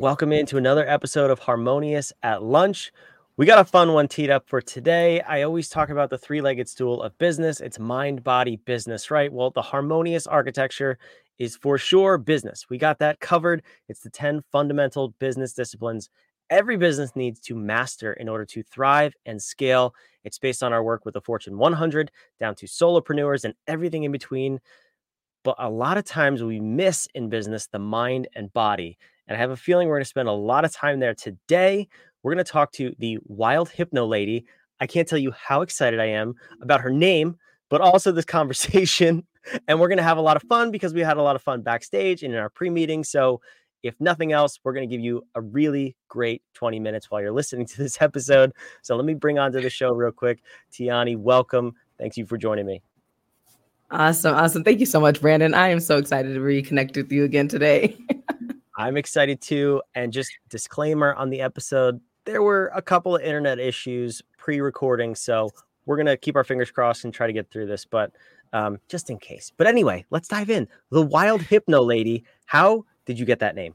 Welcome into another episode of Harmonious at Lunch. We got a fun one teed up for today. I always talk about the three legged stool of business. It's mind, body, business, right? Well, the harmonious architecture is for sure business. We got that covered. It's the 10 fundamental business disciplines every business needs to master in order to thrive and scale. It's based on our work with the Fortune 100 down to solopreneurs and everything in between. But a lot of times we miss in business the mind and body. And I have a feeling we're going to spend a lot of time there today. We're going to talk to the wild hypno lady. I can't tell you how excited I am about her name, but also this conversation. And we're going to have a lot of fun because we had a lot of fun backstage and in our pre meeting. So if nothing else, we're going to give you a really great 20 minutes while you're listening to this episode. So let me bring onto the show real quick. Tiani, welcome. Thanks you for joining me. Awesome. Awesome. Thank you so much, Brandon. I am so excited to reconnect with you again today. I'm excited too. And just disclaimer on the episode, there were a couple of internet issues pre-recording. So we're going to keep our fingers crossed and try to get through this, but um, just in case. But anyway, let's dive in. The wild hypno lady. How did you get that name?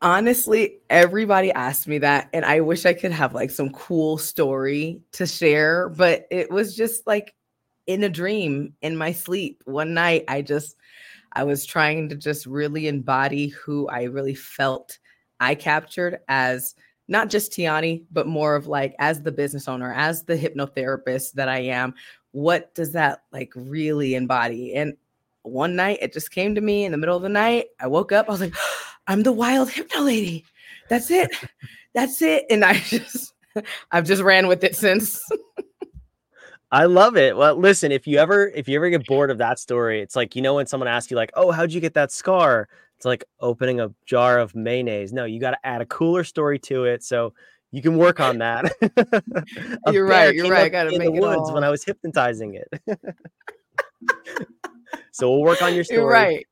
Honestly, everybody asked me that, and I wish I could have like some cool story to share, but it was just like in a dream in my sleep. One night, I just, I was trying to just really embody who I really felt I captured as not just Tiani, but more of like as the business owner, as the hypnotherapist that I am. What does that like really embody? And one night it just came to me in the middle of the night. I woke up, I was like, I'm the wild hypno lady. That's it. That's it. And I just I've just ran with it since. I love it. Well, listen, if you ever if you ever get bored of that story, it's like you know when someone asks you like, "Oh, how'd you get that scar?" It's like opening a jar of mayonnaise. No, you got to add a cooler story to it. So you can work on that. you're right. You're right. I got to make the woods when I was hypnotizing it. So we'll work on your story. You're right.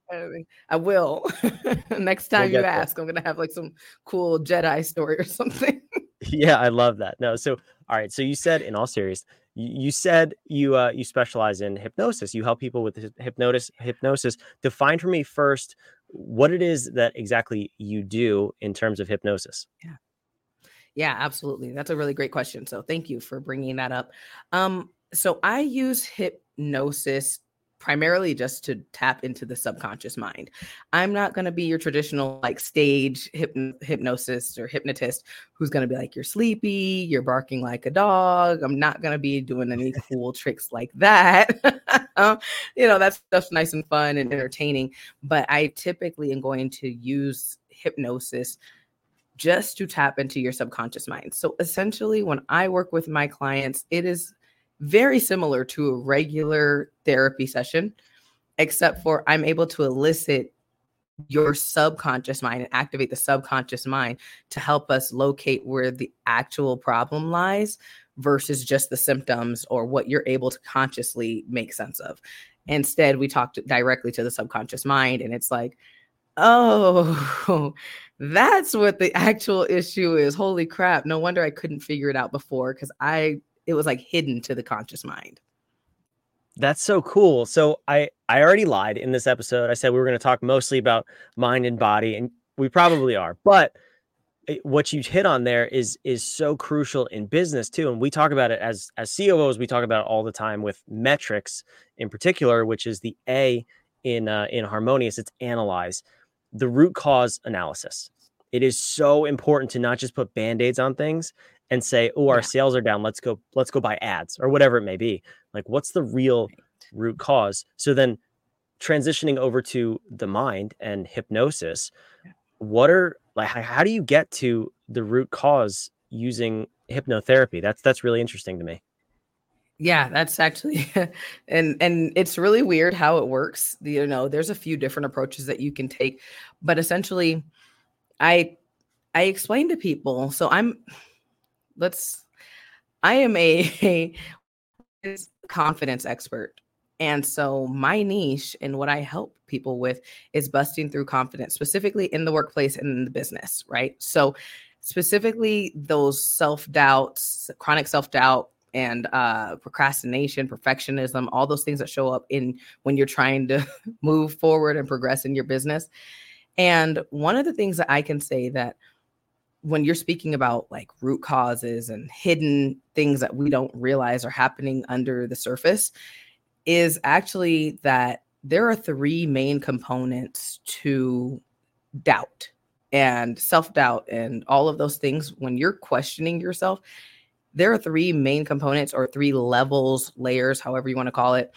I will. Next time we'll you ask, I'm gonna have like some cool Jedi story or something. yeah, I love that. No, so all right. So you said, in all seriousness, you, said you uh, you specialize in hypnosis. You help people with hypnosis. Hypnosis. Define for me first what it is that exactly you do in terms of hypnosis. Yeah. Yeah, absolutely. That's a really great question. So thank you for bringing that up. Um, so I use hypnosis primarily just to tap into the subconscious mind. I'm not going to be your traditional like stage hypn- hypnosis or hypnotist who's going to be like you're sleepy, you're barking like a dog. I'm not going to be doing any cool tricks like that. you know, that stuff's nice and fun and entertaining, but I typically am going to use hypnosis just to tap into your subconscious mind. So essentially when I work with my clients, it is very similar to a regular therapy session, except for I'm able to elicit your subconscious mind and activate the subconscious mind to help us locate where the actual problem lies versus just the symptoms or what you're able to consciously make sense of. Instead, we talk directly to the subconscious mind, and it's like, oh, that's what the actual issue is. Holy crap. No wonder I couldn't figure it out before because I it was like hidden to the conscious mind. That's so cool. So I I already lied in this episode. I said we were going to talk mostly about mind and body and we probably are. But what you hit on there is is so crucial in business too and we talk about it as as COOs we talk about it all the time with metrics in particular which is the A in uh, in harmonious it's analyze the root cause analysis it is so important to not just put band-aids on things and say, "Oh, our yeah. sales are down. Let's go let's go buy ads or whatever it may be." Like what's the real root cause? So then transitioning over to the mind and hypnosis, what are like how do you get to the root cause using hypnotherapy? That's that's really interesting to me. Yeah, that's actually and and it's really weird how it works. You know, there's a few different approaches that you can take, but essentially I I explain to people. So I'm let's I am a, a confidence expert. And so my niche and what I help people with is busting through confidence, specifically in the workplace and in the business, right? So specifically those self-doubts, chronic self-doubt, and uh, procrastination, perfectionism, all those things that show up in when you're trying to move forward and progress in your business. And one of the things that I can say that when you're speaking about like root causes and hidden things that we don't realize are happening under the surface is actually that there are three main components to doubt and self doubt and all of those things. When you're questioning yourself, there are three main components or three levels, layers, however you want to call it.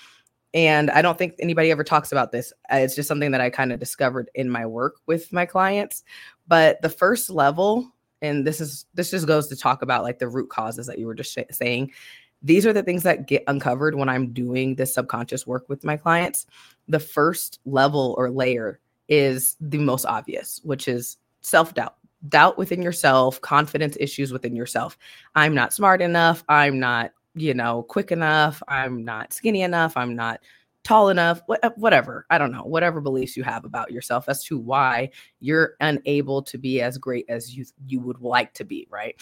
And I don't think anybody ever talks about this. Uh, it's just something that I kind of discovered in my work with my clients. But the first level, and this is this just goes to talk about like the root causes that you were just sh- saying. These are the things that get uncovered when I'm doing this subconscious work with my clients. The first level or layer is the most obvious, which is self doubt doubt within yourself, confidence issues within yourself. I'm not smart enough. I'm not, you know, quick enough. I'm not skinny enough. I'm not tall enough. Uh, whatever. I don't know. Whatever beliefs you have about yourself as to why you're unable to be as great as you you would like to be, right?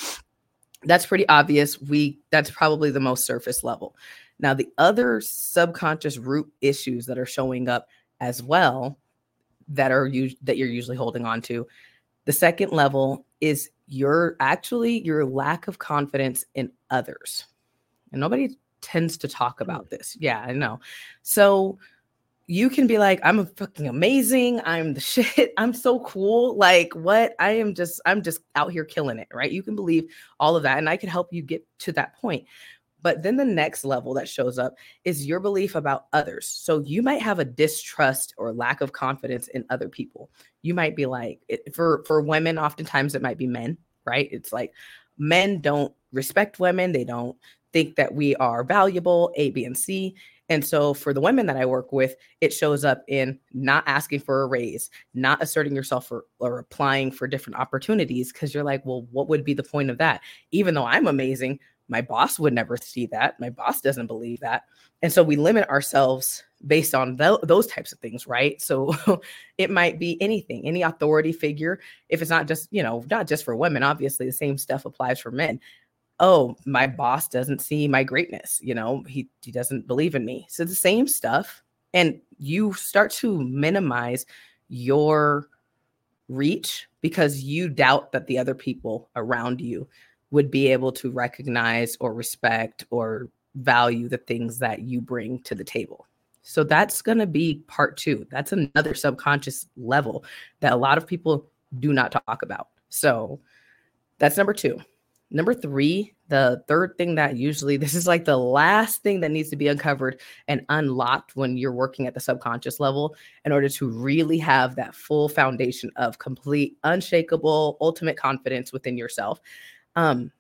That's pretty obvious. We that's probably the most surface level. Now the other subconscious root issues that are showing up as well that are you that you're usually holding on to the second level is your actually your lack of confidence in others. And nobody tends to talk hmm. about this. Yeah, I know. So you can be like, I'm fucking amazing. I'm the shit. I'm so cool. Like, what? I am just, I'm just out here killing it, right? You can believe all of that. And I can help you get to that point. But then the next level that shows up is your belief about others. So you might have a distrust or lack of confidence in other people. You might be like, for for women, oftentimes it might be men, right? It's like men don't respect women. They don't think that we are valuable, A, B, and C. And so for the women that I work with, it shows up in not asking for a raise, not asserting yourself for, or applying for different opportunities because you're like, well, what would be the point of that? Even though I'm amazing, my boss would never see that. My boss doesn't believe that. And so we limit ourselves based on th- those types of things, right? So it might be anything, any authority figure. If it's not just, you know, not just for women, obviously the same stuff applies for men. Oh, my boss doesn't see my greatness, you know, he, he doesn't believe in me. So the same stuff. And you start to minimize your reach because you doubt that the other people around you would be able to recognize or respect or value the things that you bring to the table. So that's going to be part two. That's another subconscious level that a lot of people do not talk about. So that's number two. Number three, the third thing that usually this is like the last thing that needs to be uncovered and unlocked when you're working at the subconscious level in order to really have that full foundation of complete, unshakable, ultimate confidence within yourself um,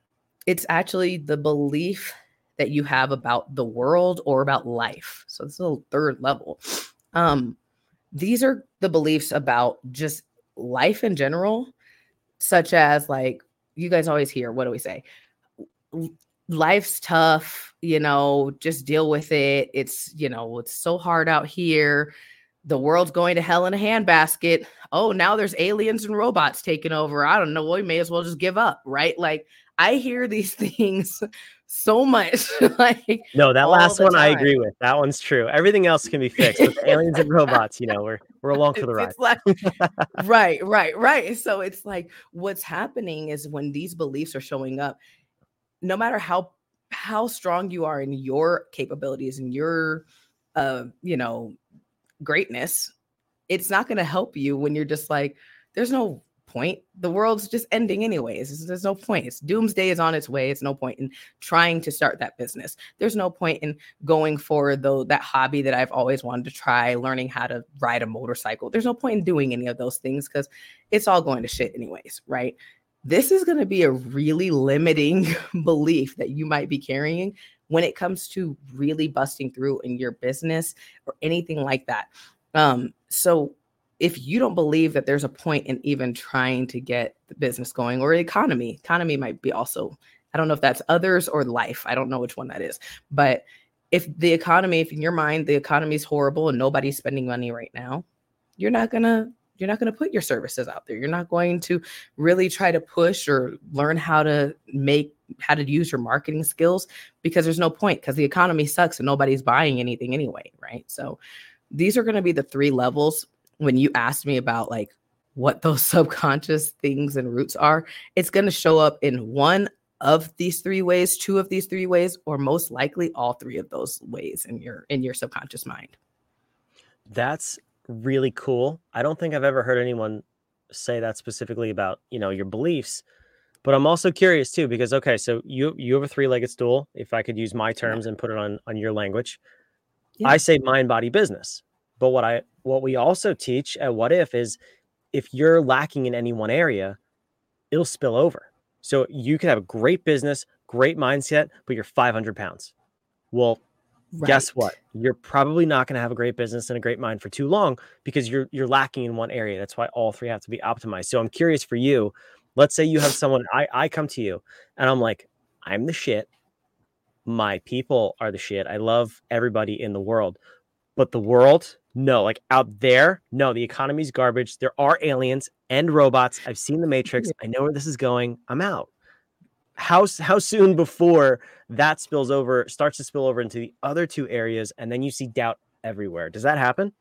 it's actually the belief that you have about the world or about life. So this is a third level. Um, these are the beliefs about just life in general, such as like you guys always hear, what do we say? Life's tough, you know, just deal with it. It's, you know, it's so hard out here the world's going to hell in a handbasket. Oh, now there's aliens and robots taking over. I don't know. We may as well just give up, right? Like I hear these things so much. like no, that last one time. I agree with. That one's true. Everything else can be fixed. But aliens and robots, you know, we're we're along for the ride. Like, right, right, right. So it's like what's happening is when these beliefs are showing up, no matter how how strong you are in your capabilities and your uh, you know, greatness, it's not going to help you when you're just like, there's no point. The world's just ending anyways. There's no point. It's doomsday is on its way. It's no point in trying to start that business. There's no point in going for though that hobby that I've always wanted to try, learning how to ride a motorcycle. There's no point in doing any of those things because it's all going to shit anyways, right? This is going to be a really limiting belief that you might be carrying when it comes to really busting through in your business or anything like that. Um, so if you don't believe that there's a point in even trying to get the business going or economy, economy might be also, I don't know if that's others or life. I don't know which one that is. But if the economy, if in your mind the economy is horrible and nobody's spending money right now, you're not gonna you're not going to put your services out there. You're not going to really try to push or learn how to make how to use your marketing skills because there's no point because the economy sucks and nobody's buying anything anyway, right? So these are going to be the three levels when you asked me about like what those subconscious things and roots are, it's going to show up in one of these three ways, two of these three ways, or most likely all three of those ways in your in your subconscious mind. That's really cool. I don't think I've ever heard anyone say that specifically about, you know, your beliefs. But I'm also curious too, because okay, so you you have a three-legged stool. If I could use my terms and put it on on your language, yeah. I say mind, body, business. But what I what we also teach at Whadif is if you're lacking in any one area, it'll spill over. So you can have a great business, great mindset, but you're 500 pounds. Well, right. guess what? You're probably not going to have a great business and a great mind for too long because you're you're lacking in one area. That's why all three have to be optimized. So I'm curious for you. Let's say you have someone. I I come to you and I'm like, I'm the shit. My people are the shit. I love everybody in the world, but the world no, like out there, no, the economy's garbage. There are aliens and robots. I've seen the Matrix. I know where this is going. I'm out. How how soon before that spills over, starts to spill over into the other two areas, and then you see doubt everywhere? Does that happen?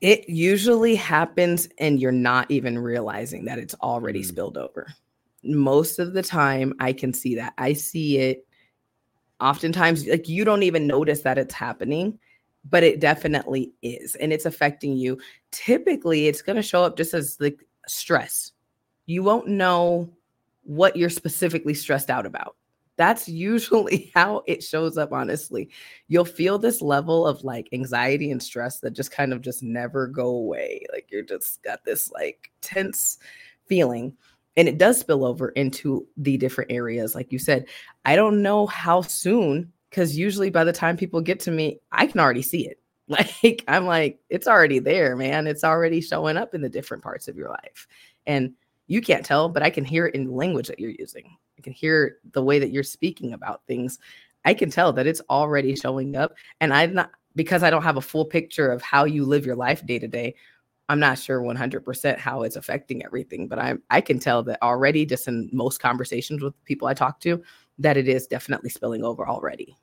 It usually happens, and you're not even realizing that it's already mm. spilled over. Most of the time, I can see that. I see it oftentimes, like you don't even notice that it's happening but it definitely is and it's affecting you typically it's going to show up just as like stress you won't know what you're specifically stressed out about that's usually how it shows up honestly you'll feel this level of like anxiety and stress that just kind of just never go away like you're just got this like tense feeling and it does spill over into the different areas like you said i don't know how soon because usually by the time people get to me, I can already see it. Like, I'm like, it's already there, man. It's already showing up in the different parts of your life. And you can't tell, but I can hear it in the language that you're using. I can hear the way that you're speaking about things. I can tell that it's already showing up. And I'm not, because I don't have a full picture of how you live your life day to day, I'm not sure 100% how it's affecting everything, but I I can tell that already just in most conversations with people I talk to that it is definitely spilling over already.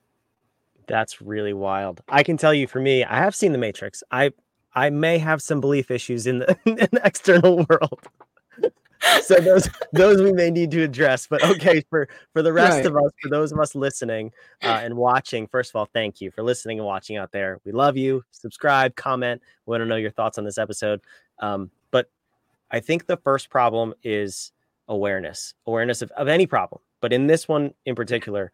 That's really wild. I can tell you for me, I have seen the Matrix. I I may have some belief issues in the, in the external world. So those those we may need to address. But okay, for for the rest right. of us, for those of us listening uh, and watching, first of all, thank you for listening and watching out there. We love you. Subscribe, comment. We want to know your thoughts on this episode. Um, but I think the first problem is awareness, awareness of, of any problem. But in this one in particular,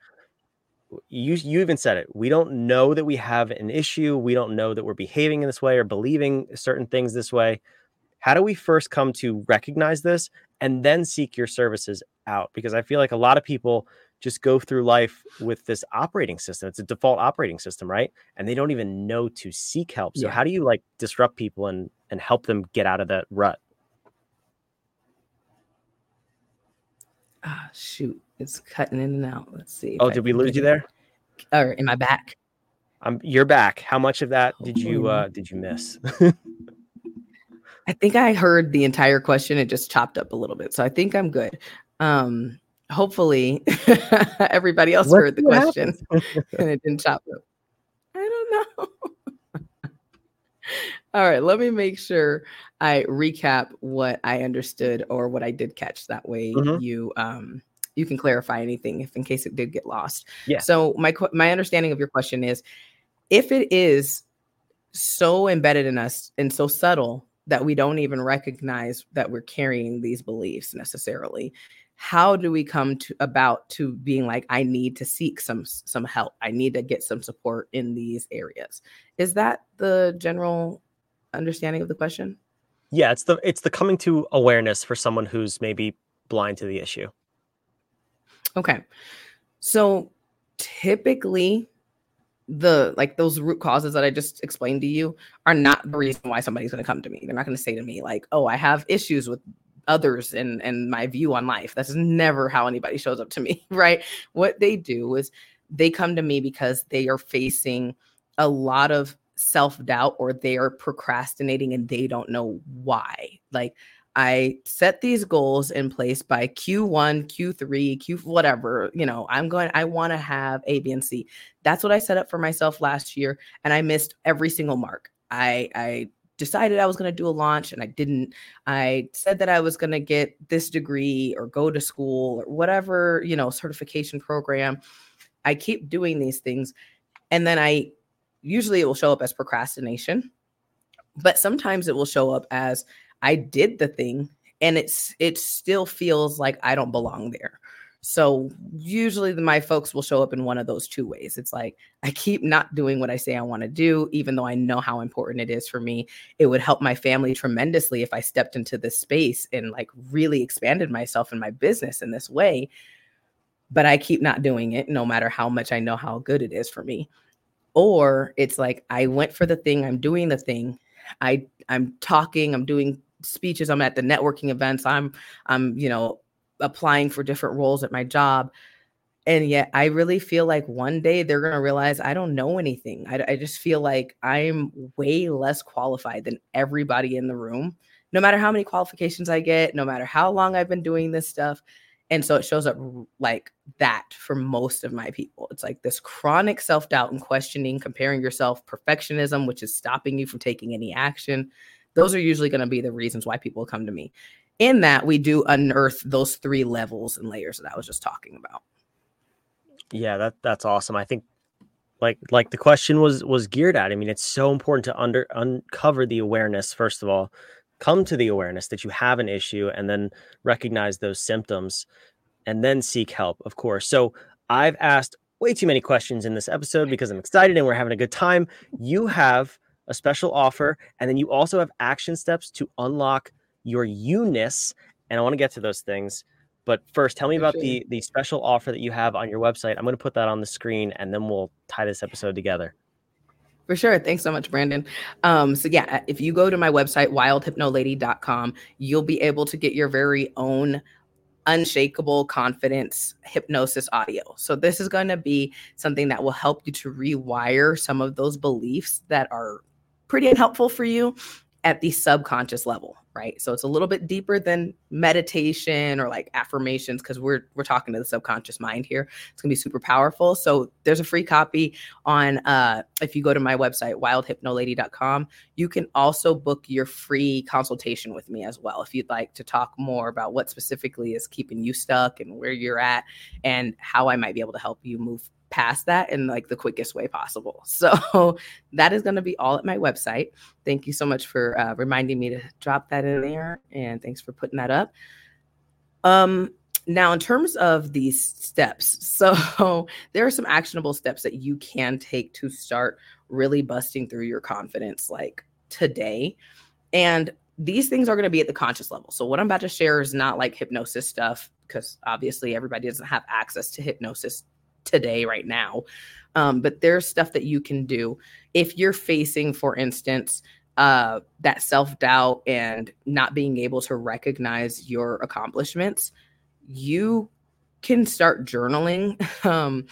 you you even said it. We don't know that we have an issue. We don't know that we're behaving in this way or believing certain things this way. How do we first come to recognize this and then seek your services out? Because I feel like a lot of people just go through life with this operating system. It's a default operating system, right? And they don't even know to seek help. So yeah. how do you like disrupt people and and help them get out of that rut? Ah, shoot. It's cutting in and out. Let's see. Oh, did we lose you there? Or am I back? I'm you're back. How much of that did you uh did you miss? I think I heard the entire question. It just chopped up a little bit. So I think I'm good. Um hopefully everybody else what heard the question and it didn't chop up. I don't know. All right, let me make sure I recap what I understood or what I did catch. That way, mm-hmm. you um, you can clarify anything if in case it did get lost. Yeah. So my my understanding of your question is if it is so embedded in us and so subtle that we don't even recognize that we're carrying these beliefs necessarily. How do we come to about to being like i need to seek some some help. I need to get some support in these areas. Is that the general understanding of the question? Yeah it's the it's the coming to awareness for someone who's maybe blind to the issue. Okay. So typically the like those root causes that I just explained to you are not the reason why somebody's going to come to me. They're not going to say to me like, "Oh, I have issues with others and and my view on life." That's never how anybody shows up to me, right? What they do is they come to me because they are facing a lot of self-doubt or they are procrastinating and they don't know why. Like I set these goals in place by Q1, Q3, Q whatever, you know, I'm going, I want to have A, B, and C. That's what I set up for myself last year. And I missed every single mark. I, I decided I was going to do a launch and I didn't. I said that I was going to get this degree or go to school or whatever, you know, certification program. I keep doing these things. And then I usually it will show up as procrastination, but sometimes it will show up as I did the thing and it's it still feels like I don't belong there. So usually the, my folks will show up in one of those two ways. It's like I keep not doing what I say I want to do, even though I know how important it is for me. It would help my family tremendously if I stepped into this space and like really expanded myself in my business in this way. But I keep not doing it, no matter how much I know how good it is for me. Or it's like I went for the thing, I'm doing the thing, I I'm talking, I'm doing speeches, I'm at the networking events, I'm I'm you know applying for different roles at my job. And yet, I really feel like one day they're going to realize I don't know anything. I, I just feel like I'm way less qualified than everybody in the room, no matter how many qualifications I get, no matter how long I've been doing this stuff. And so it shows up like that for most of my people. It's like this chronic self doubt and questioning, comparing yourself, perfectionism, which is stopping you from taking any action. Those are usually going to be the reasons why people come to me in that we do unearth those three levels and layers that I was just talking about. Yeah, that that's awesome. I think like like the question was was geared at. I mean, it's so important to under uncover the awareness first of all, come to the awareness that you have an issue and then recognize those symptoms and then seek help, of course. So, I've asked way too many questions in this episode because I'm excited and we're having a good time. You have a special offer and then you also have action steps to unlock your you-ness. And I want to get to those things. But first, tell me about the the special offer that you have on your website. I'm going to put that on the screen, and then we'll tie this episode together. For sure. Thanks so much, Brandon. Um, so yeah, if you go to my website, wildhypnolady.com, you'll be able to get your very own unshakable confidence hypnosis audio. So this is going to be something that will help you to rewire some of those beliefs that are pretty unhelpful for you at the subconscious level right? So it's a little bit deeper than meditation or like affirmations because we're we're talking to the subconscious mind here. It's going to be super powerful. So there's a free copy on uh if you go to my website wildhypnolady.com you can also book your free consultation with me as well if you'd like to talk more about what specifically is keeping you stuck and where you're at and how i might be able to help you move past that in like the quickest way possible. So that is going to be all at my website. Thank you so much for uh, reminding me to drop that in there, and thanks for putting that up. Um, now, in terms of these steps, so there are some actionable steps that you can take to start really busting through your confidence, like today. And these things are going to be at the conscious level. So, what I'm about to share is not like hypnosis stuff, because obviously everybody doesn't have access to hypnosis today, right now. Um, but there's stuff that you can do if you're facing, for instance, uh, that self doubt and not being able to recognize your accomplishments. You can start journaling. Um,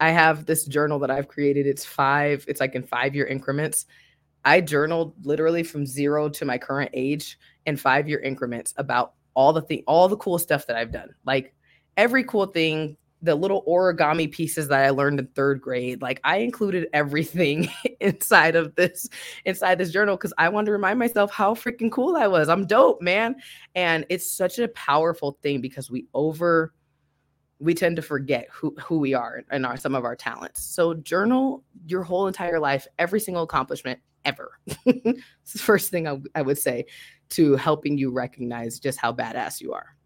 I have this journal that I've created. It's five, it's like in five year increments. I journaled literally from zero to my current age in five year increments about all the thing, all the cool stuff that I've done. Like every cool thing the little origami pieces that I learned in third grade. Like I included everything inside of this inside this journal because I wanted to remind myself how freaking cool I was. I'm dope, man. And it's such a powerful thing because we over we tend to forget who who we are and our some of our talents. So journal your whole entire life, every single accomplishment ever. it's the first thing I, I would say to helping you recognize just how badass you are.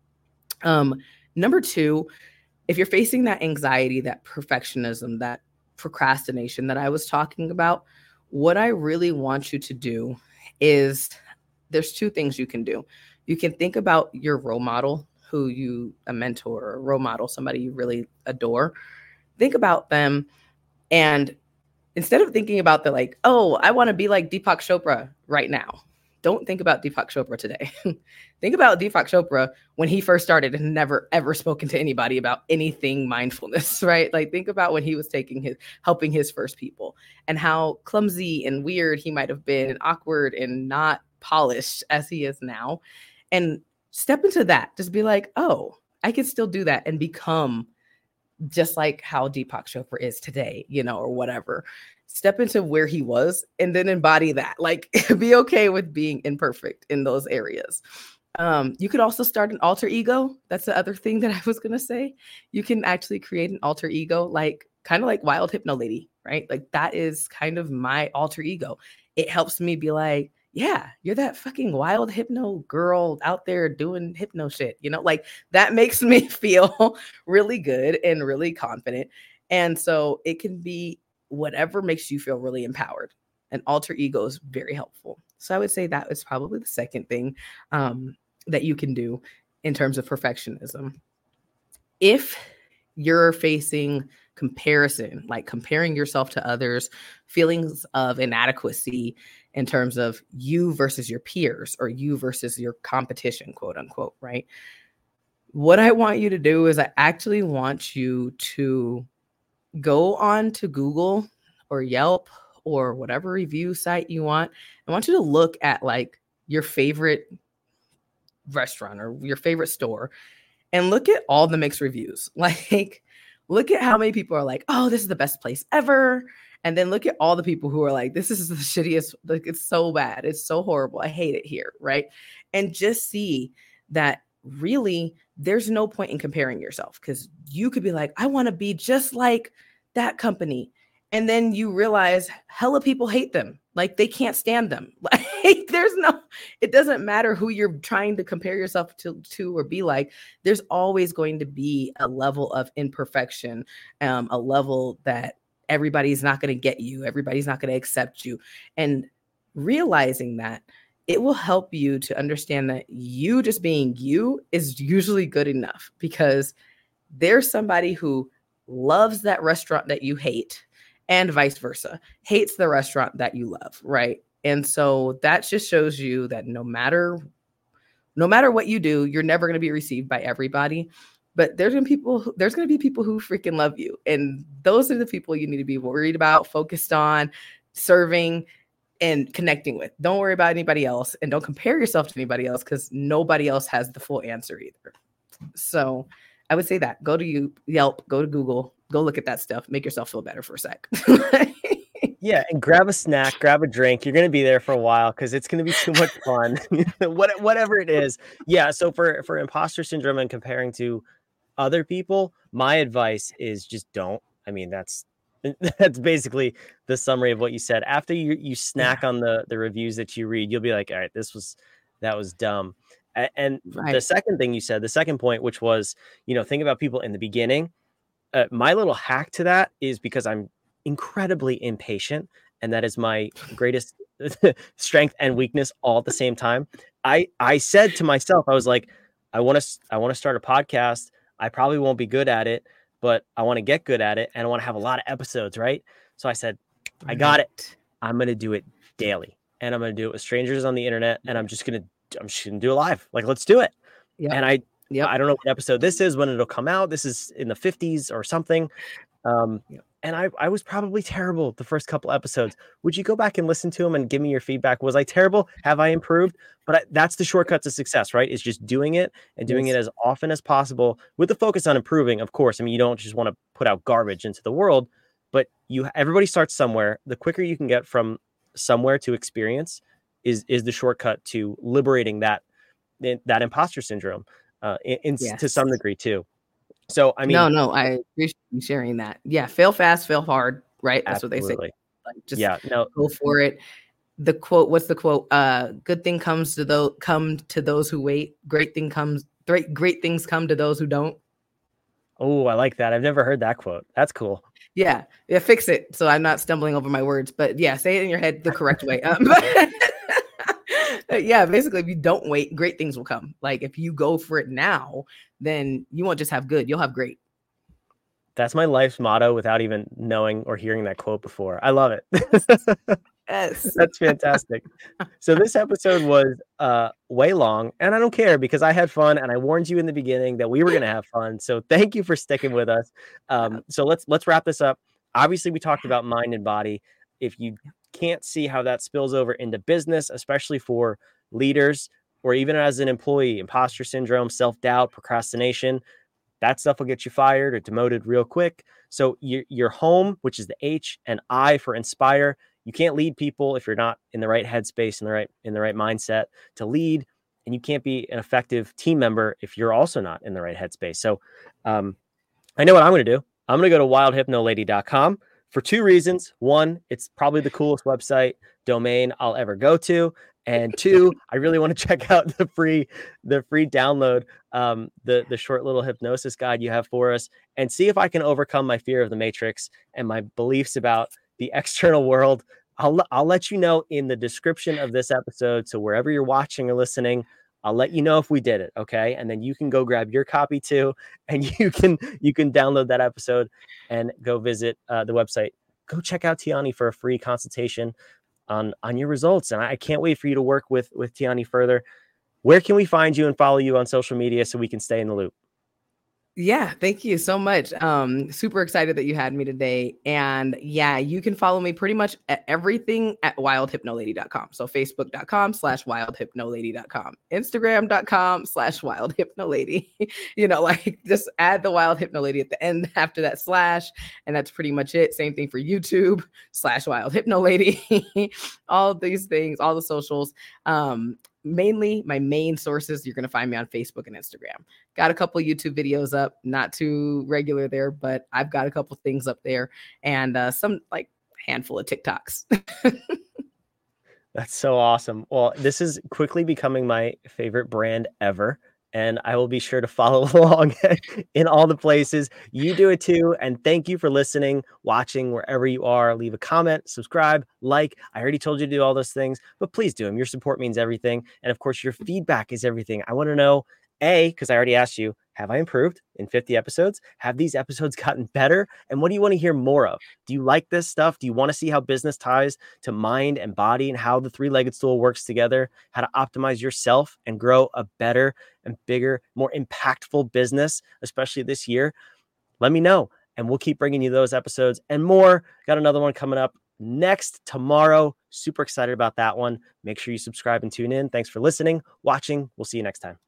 Um, number two if you're facing that anxiety, that perfectionism, that procrastination that I was talking about, what I really want you to do is there's two things you can do. You can think about your role model, who you a mentor or a role model, somebody you really adore. Think about them and instead of thinking about the like, oh, I want to be like Deepak Chopra right now don't think about Deepak Chopra today. think about Deepak Chopra when he first started and never ever spoken to anybody about anything mindfulness, right? Like think about when he was taking his helping his first people and how clumsy and weird he might have been and awkward and not polished as he is now. And step into that. Just be like, "Oh, I can still do that and become just like how Deepak Chopra is today, you know, or whatever. Step into where he was and then embody that. Like be okay with being imperfect in those areas. Um, you could also start an alter ego. That's the other thing that I was gonna say. You can actually create an alter ego, like kind of like Wild Hypno Lady, right? Like that is kind of my alter ego. It helps me be like, yeah, you're that fucking wild hypno girl out there doing hypno shit. You know, like that makes me feel really good and really confident. And so it can be whatever makes you feel really empowered. An alter ego is very helpful. So I would say that is probably the second thing um, that you can do in terms of perfectionism. If you're facing comparison, like comparing yourself to others, feelings of inadequacy, in terms of you versus your peers or you versus your competition, quote unquote, right? What I want you to do is I actually want you to go on to Google or Yelp or whatever review site you want. I want you to look at like your favorite restaurant or your favorite store and look at all the mixed reviews. Like, look at how many people are like, oh, this is the best place ever. And then look at all the people who are like, this is the shittiest, like it's so bad. It's so horrible. I hate it here. Right. And just see that really there's no point in comparing yourself because you could be like, I want to be just like that company. And then you realize hella people hate them. Like they can't stand them. Like there's no, it doesn't matter who you're trying to compare yourself to, to or be like. There's always going to be a level of imperfection, um, a level that everybody's not going to get you, everybody's not going to accept you. And realizing that it will help you to understand that you just being you is usually good enough because there's somebody who loves that restaurant that you hate and vice versa, hates the restaurant that you love, right? And so that just shows you that no matter no matter what you do, you're never going to be received by everybody but there's gonna people who, there's gonna be people who freaking love you and those are the people you need to be worried about focused on serving and connecting with. Don't worry about anybody else and don't compare yourself to anybody else because nobody else has the full answer either. So i would say that. Go to you yelp go to google go look at that stuff. Make yourself feel better for a sec. Yeah and grab a snack grab a drink. You're to be there for a while because it's to be too much fun. What, whatever it is. Yeah so for for imposter syndrome and comparing to other people, my advice is just don't. I mean, that's that's basically the summary of what you said. After you you snack yeah. on the the reviews that you read, you'll be like, all right, this was that was dumb. And right. the second thing you said, the second point, which was, you know, think about people in the beginning. Uh, my little hack to that is because I'm incredibly impatient, and that is my greatest strength and weakness all at the same time. I I said to myself, I was like, I want to I want to start a podcast I probably won't be good at it, but I want to get good at it and I want to have a lot of episodes, right? So I said, I got it. I'm going to do it daily and I'm going to do it with strangers on the internet and I'm just going to, I'm just going to do it live. Like, let's do it. Yeah. And I, yeah, I don't know what episode this is, when it'll come out. This is in the 50s or something. Um, yep and I, I was probably terrible the first couple episodes. Would you go back and listen to them and give me your feedback? Was I terrible? Have I improved? But I, that's the shortcut to success, right? Is just doing it and doing yes. it as often as possible with the focus on improving. Of course, I mean you don't just want to put out garbage into the world, but you everybody starts somewhere. The quicker you can get from somewhere to experience is is the shortcut to liberating that that imposter syndrome uh, in, in yes. to some degree too. So I mean, no, no, I appreciate you sharing that. Yeah, fail fast, fail hard, right? That's absolutely. what they say. Like, just yeah, no, go for it. The quote, what's the quote? Uh, good thing comes to those come to those who wait. Great thing comes. Great, great things come to those who don't. Oh, I like that. I've never heard that quote. That's cool. Yeah, yeah. Fix it so I'm not stumbling over my words. But yeah, say it in your head the correct way. Um, yeah, basically, if you don't wait, great things will come. Like if you go for it now, then you won't just have good, you'll have great. That's my life's motto without even knowing or hearing that quote before. I love it. yes. That's fantastic. so this episode was uh way long and I don't care because I had fun and I warned you in the beginning that we were going to have fun. So thank you for sticking with us. Um so let's let's wrap this up. Obviously we talked about mind and body. If you can't see how that spills over into business, especially for leaders or even as an employee, imposter syndrome, self doubt, procrastination. that stuff will get you fired or demoted real quick. So your your home, which is the H and I for inspire, you can't lead people if you're not in the right headspace and the right in the right mindset to lead, and you can't be an effective team member if you're also not in the right headspace. So, um, I know what I'm going to do. I'm going to go to wildhypnolady.com for two reasons. One, it's probably the coolest website domain I'll ever go to and two i really want to check out the free the free download um, the the short little hypnosis guide you have for us and see if i can overcome my fear of the matrix and my beliefs about the external world i'll i'll let you know in the description of this episode so wherever you're watching or listening I'll let you know if we did it, okay? And then you can go grab your copy too, and you can you can download that episode and go visit uh, the website. Go check out Tiani for a free consultation on on your results. And I can't wait for you to work with with Tiani further. Where can we find you and follow you on social media so we can stay in the loop? Yeah, thank you so much. Um, super excited that you had me today. And yeah, you can follow me pretty much at everything at wildhypnolady.com. So facebook.com slash wildhypnolady.com, Instagram.com slash wildhypnolady. you know, like just add the wild hypnolady at the end after that slash. And that's pretty much it. Same thing for YouTube slash wild hypnolady. all these things, all the socials. Um, mainly my main sources you're going to find me on facebook and instagram. Got a couple youtube videos up not too regular there but i've got a couple things up there and uh, some like handful of tiktoks. That's so awesome. Well this is quickly becoming my favorite brand ever and I will be sure to follow along in all the places. You do it too. And thank you for listening, watching wherever you are. Leave a comment, subscribe, like. I already told you to do all those things, but please do them. Your support means everything. And of course, your feedback is everything. I want to know A, because I already asked you, have I improved in 50 episodes? Have these episodes gotten better? And what do you want to hear more of? Do you like this stuff? Do you want to see how business ties to mind and body and how the three legged stool works together? How to optimize yourself and grow a better and bigger, more impactful business, especially this year? Let me know. And we'll keep bringing you those episodes and more. Got another one coming up next tomorrow. Super excited about that one. Make sure you subscribe and tune in. Thanks for listening, watching. We'll see you next time.